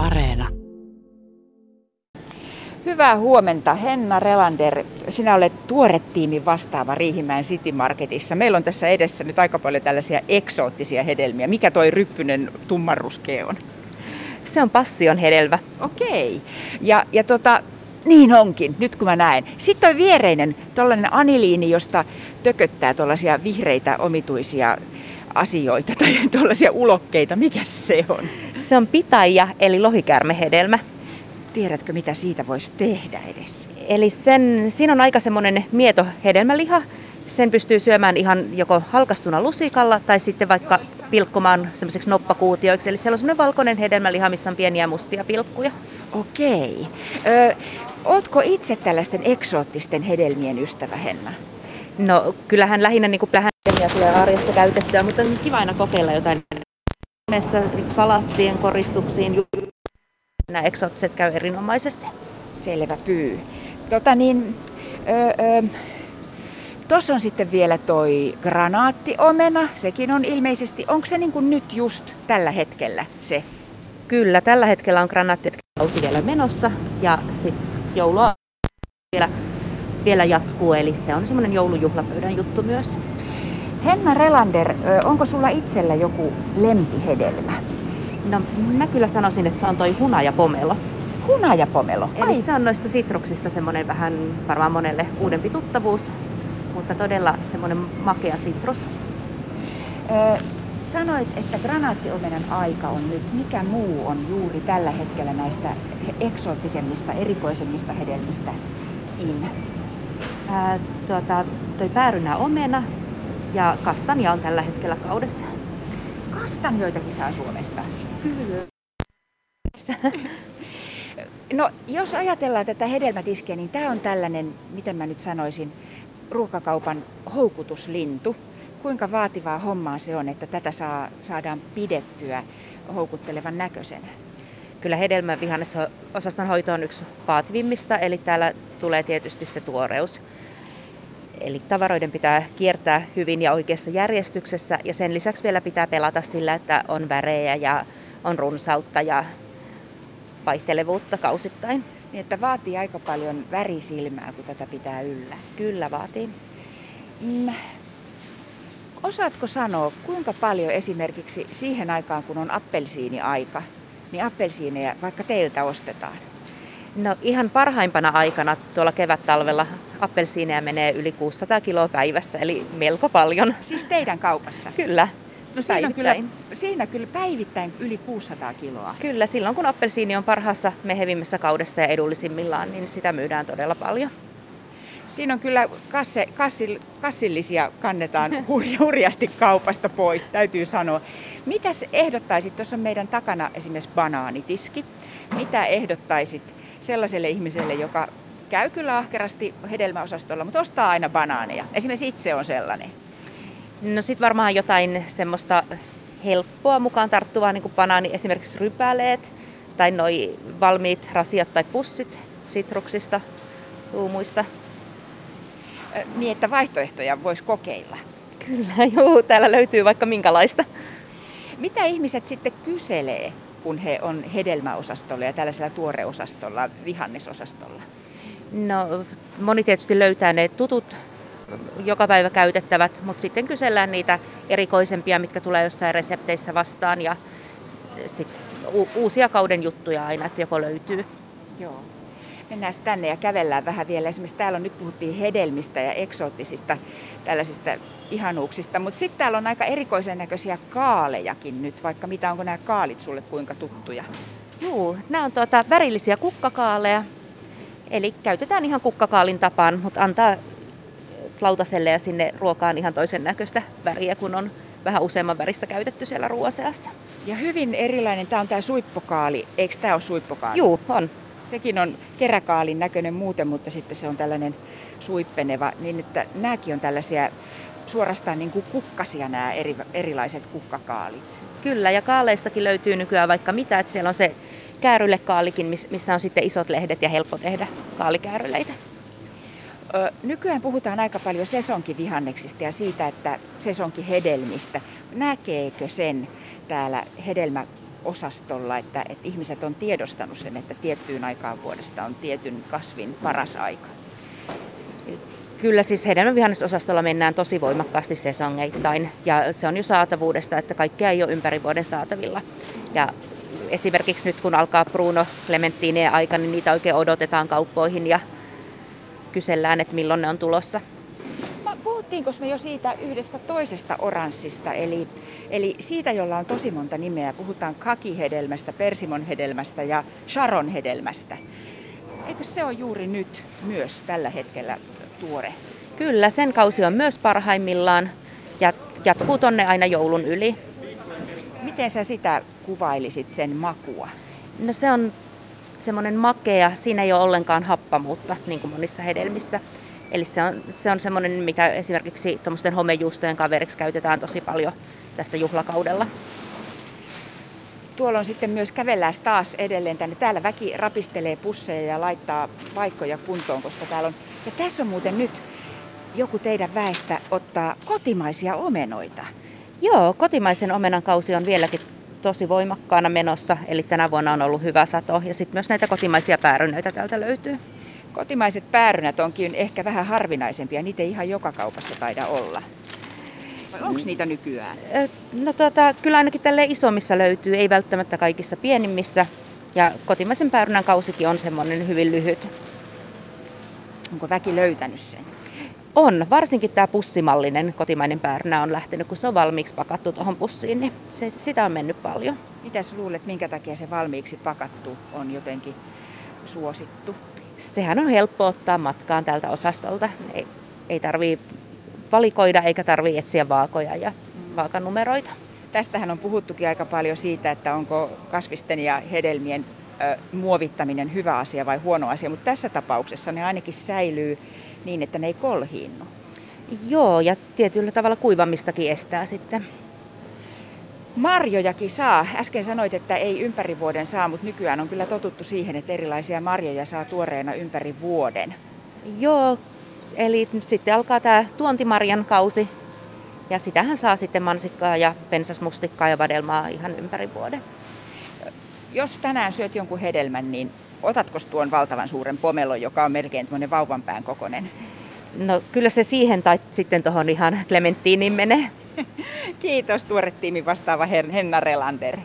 Areena. Hyvää huomenta, Henna Relander. Sinä olet tuoretiimin vastaava Riihimäen City Marketissa. Meillä on tässä edessä nyt aika paljon tällaisia eksoottisia hedelmiä. Mikä toi ryppynen tummanruskea on? Se on passion hedelmä. Okei. Ja, ja tota, niin onkin, nyt kun mä näen. Sitten on viereinen tuollainen aniliini, josta tököttää tuollaisia vihreitä omituisia asioita tai tuollaisia ulokkeita. Mikä se on? Se on pitaija eli lohikärmehedelmä. Tiedätkö, mitä siitä voisi tehdä edes? Eli sen, siinä on aika semmoinen mieto hedelmäliha. Sen pystyy syömään ihan joko halkastuna lusikalla tai sitten vaikka pilkkomaan semmoiseksi noppakuutioiksi. Eli siellä on semmoinen valkoinen hedelmäliha, missä on pieniä mustia pilkkuja. Okei. Ö, ootko itse tällaisten eksoottisten hedelmien ystävä, Henna? No kyllähän lähinnä niin kuin tulee arjessa käytettyä, mutta on kiva aina kokeilla jotain näistä salaattien koristuksiin. Nämä eksoottiset käy erinomaisesti. Selvä pyy. Tota niin, ö, ö, Tuossa on sitten vielä toi granaattiomena, sekin on ilmeisesti, onko se niin kuin nyt just tällä hetkellä se? Kyllä, tällä hetkellä on granaattietkausi vielä menossa ja sitten joulua vielä, vielä jatkuu, eli se on semmoinen joulujuhlapöydän juttu myös. Henna Relander, onko sulla itsellä joku lempihedelmä? No mä kyllä sanoisin, että se on toi hunajapomelo. Hunajapomelo? Eli se on noista sitruksista semmoinen vähän varmaan monelle uudempi tuttavuus, mutta todella semmoinen makea sitrus. Öö, sanoit, että granaattiomenan aika on nyt. Mikä muu on juuri tällä hetkellä näistä eksoottisemmista, erikoisemmista hedelmistä in? Ää, tuota, toi päärynä omena ja kastania on tällä hetkellä kaudessa. Kastanjoitakin saa Suomesta? Kyllä. No, jos ajatellaan tätä hedelmätiskiä, niin tämä on tällainen, miten mä nyt sanoisin, ruokakaupan houkutuslintu. Kuinka vaativaa hommaa se on, että tätä saa, saadaan pidettyä houkuttelevan näköisenä? Kyllä hedelmävihannesosaston hoito on yksi vaativimmista, eli täällä tulee tietysti se tuoreus. Eli tavaroiden pitää kiertää hyvin ja oikeassa järjestyksessä ja sen lisäksi vielä pitää pelata sillä, että on värejä ja on runsautta ja vaihtelevuutta kausittain. Niin, että vaatii aika paljon värisilmää, kun tätä pitää yllä. Kyllä vaatii. Mm. Osaatko sanoa, kuinka paljon esimerkiksi siihen aikaan, kun on appelsiini-aika, niin appelsiineja vaikka teiltä ostetaan? No ihan parhaimpana aikana tuolla kevät-talvella appelsiineja menee yli 600 kiloa päivässä, eli melko paljon. Siis teidän kaupassa? Kyllä. No siinä on kyllä, siinä kyllä päivittäin yli 600 kiloa. Kyllä, silloin kun appelsiini on parhaassa mehevimmässä kaudessa ja edullisimmillaan, niin sitä myydään todella paljon. Siinä on kyllä kasse, kassil, kassillisia kannetaan hurjasti kaupasta pois, täytyy sanoa. Mitäs ehdottaisit, tuossa on meidän takana esimerkiksi banaanitiski. Mitä ehdottaisit sellaiselle ihmiselle, joka käy kyllä ahkerasti hedelmäosastolla, mutta ostaa aina banaaneja? Esimerkiksi itse on sellainen. No sit varmaan jotain semmoista helppoa mukaan tarttuvaa, niin kuin banaani, esimerkiksi rypäleet tai noi valmiit rasiat tai pussit sitruksista, luumuista. Niin, että vaihtoehtoja voisi kokeilla. Kyllä, joo, täällä löytyy vaikka minkälaista. Mitä ihmiset sitten kyselee, kun he on hedelmäosastolla ja tällaisella tuoreosastolla, vihannesosastolla? No, moni tietysti löytää ne tutut joka päivä käytettävät, mutta sitten kysellään niitä erikoisempia, mitkä tulee jossain resepteissä vastaan ja sit u- uusia kauden juttuja aina, että joko löytyy. Joo. Mennään tänne ja kävellään vähän vielä. Esimerkiksi täällä on nyt puhuttiin hedelmistä ja eksoottisista tällaisista ihanuuksista, mutta sitten täällä on aika erikoisen näköisiä kaalejakin nyt, vaikka mitä onko nämä kaalit sulle kuinka tuttuja? Joo, nämä on tuota värillisiä kukkakaaleja. Eli käytetään ihan kukkakaalin tapaan, mutta antaa lautaselle ja sinne ruokaan ihan toisen näköistä väriä, kun on vähän useamman väristä käytetty siellä ruoan seassa. Ja hyvin erilainen, tämä on tämä suippokaali. Eikö tämä ole suippokaali? Joo, on. Sekin on keräkaalin näköinen muuten, mutta sitten se on tällainen suippeneva, niin että nämäkin on tällaisia suorastaan niin kuin kukkasia nämä eri, erilaiset kukkakaalit. Kyllä, ja kaaleistakin löytyy nykyään vaikka mitä, että siellä on se käärylekaalikin, missä on sitten isot lehdet ja helppo tehdä kaalikääryleitä. Nykyään puhutaan aika paljon sesonkivihanneksista ja siitä, että sesonkihedelmistä. Näkeekö sen täällä hedelmä osastolla, että, että ihmiset on tiedostanut sen, että tiettyyn aikaan vuodesta on tietyn kasvin paras aika? Kyllä siis hedelmän vihannesosastolla mennään tosi voimakkaasti sesongeittain ja se on jo saatavuudesta, että kaikkea ei ole ympäri vuoden saatavilla. Ja esimerkiksi nyt kun alkaa Bruno Clementineen aika, niin niitä oikein odotetaan kauppoihin ja kysellään, että milloin ne on tulossa. Puhuttiinko me jo siitä yhdestä toisesta oranssista, eli, eli siitä, jolla on tosi monta nimeä. Puhutaan kakihedelmästä, persimonhedelmästä ja sharonhedelmästä. Eikö se ole juuri nyt myös tällä hetkellä tuore? Kyllä, sen kausi on myös parhaimmillaan ja jatkuu tonne aina joulun yli. Miten sä sitä kuvailisit, sen makua? No se on semmoinen makea, siinä ei ole ollenkaan happamuutta, niin kuin monissa hedelmissä. Eli se on, se on semmoinen, mitä esimerkiksi tuommoisten homejuustojen kaveriksi käytetään tosi paljon tässä juhlakaudella. Tuolla on sitten myös kävellään taas edelleen tänne. Täällä väki rapistelee pusseja ja laittaa paikkoja kuntoon, koska täällä on... Ja tässä on muuten nyt joku teidän väestä ottaa kotimaisia omenoita. Joo, kotimaisen omenan kausi on vieläkin tosi voimakkaana menossa, eli tänä vuonna on ollut hyvä sato ja sitten myös näitä kotimaisia päärynöitä täältä löytyy. Kotimaiset päärynät onkin ehkä vähän harvinaisempia, niitä ei ihan joka kaupassa taida olla. Vai onko niitä nykyään? No tota, kyllä ainakin tälle isommissa löytyy, ei välttämättä kaikissa pienimmissä. Ja kotimaisen päärynän kausikin on semmoinen hyvin lyhyt. Onko väki löytänyt sen? On, varsinkin tämä pussimallinen kotimainen päärynä on lähtenyt, kun se on valmiiksi pakattu tuohon pussiin, niin se, sitä on mennyt paljon. Mitäs luulet, minkä takia se valmiiksi pakattu on jotenkin suosittu? Sehän on helppo ottaa matkaan tältä osastolta. Ei, ei tarvii valikoida eikä tarvitse etsiä vaakoja ja vaakanumeroita. Tästähän on puhuttukin aika paljon siitä, että onko kasvisten ja hedelmien ö, muovittaminen hyvä asia vai huono asia, mutta tässä tapauksessa ne ainakin säilyy niin, että ne ei kolhiinnu. Joo, ja tietyllä tavalla kuivamistakin estää sitten. Marjojakin saa. Äsken sanoit, että ei ympäri vuoden saa, mutta nykyään on kyllä totuttu siihen, että erilaisia marjoja saa tuoreena ympäri vuoden. Joo, eli nyt sitten alkaa tämä tuontimarjan kausi. Ja sitähän saa sitten mansikkaa ja pensasmustikkaa ja vadelmaa ihan ympäri vuoden. Jos tänään syöt jonkun hedelmän, niin otatko tuon valtavan suuren pomelon, joka on melkein tuommoinen vauvanpään kokoinen? No kyllä se siihen tai sitten tuohon ihan Clementtiiniin menee. Kiitos tuore tiimi vastaava Henna Relander.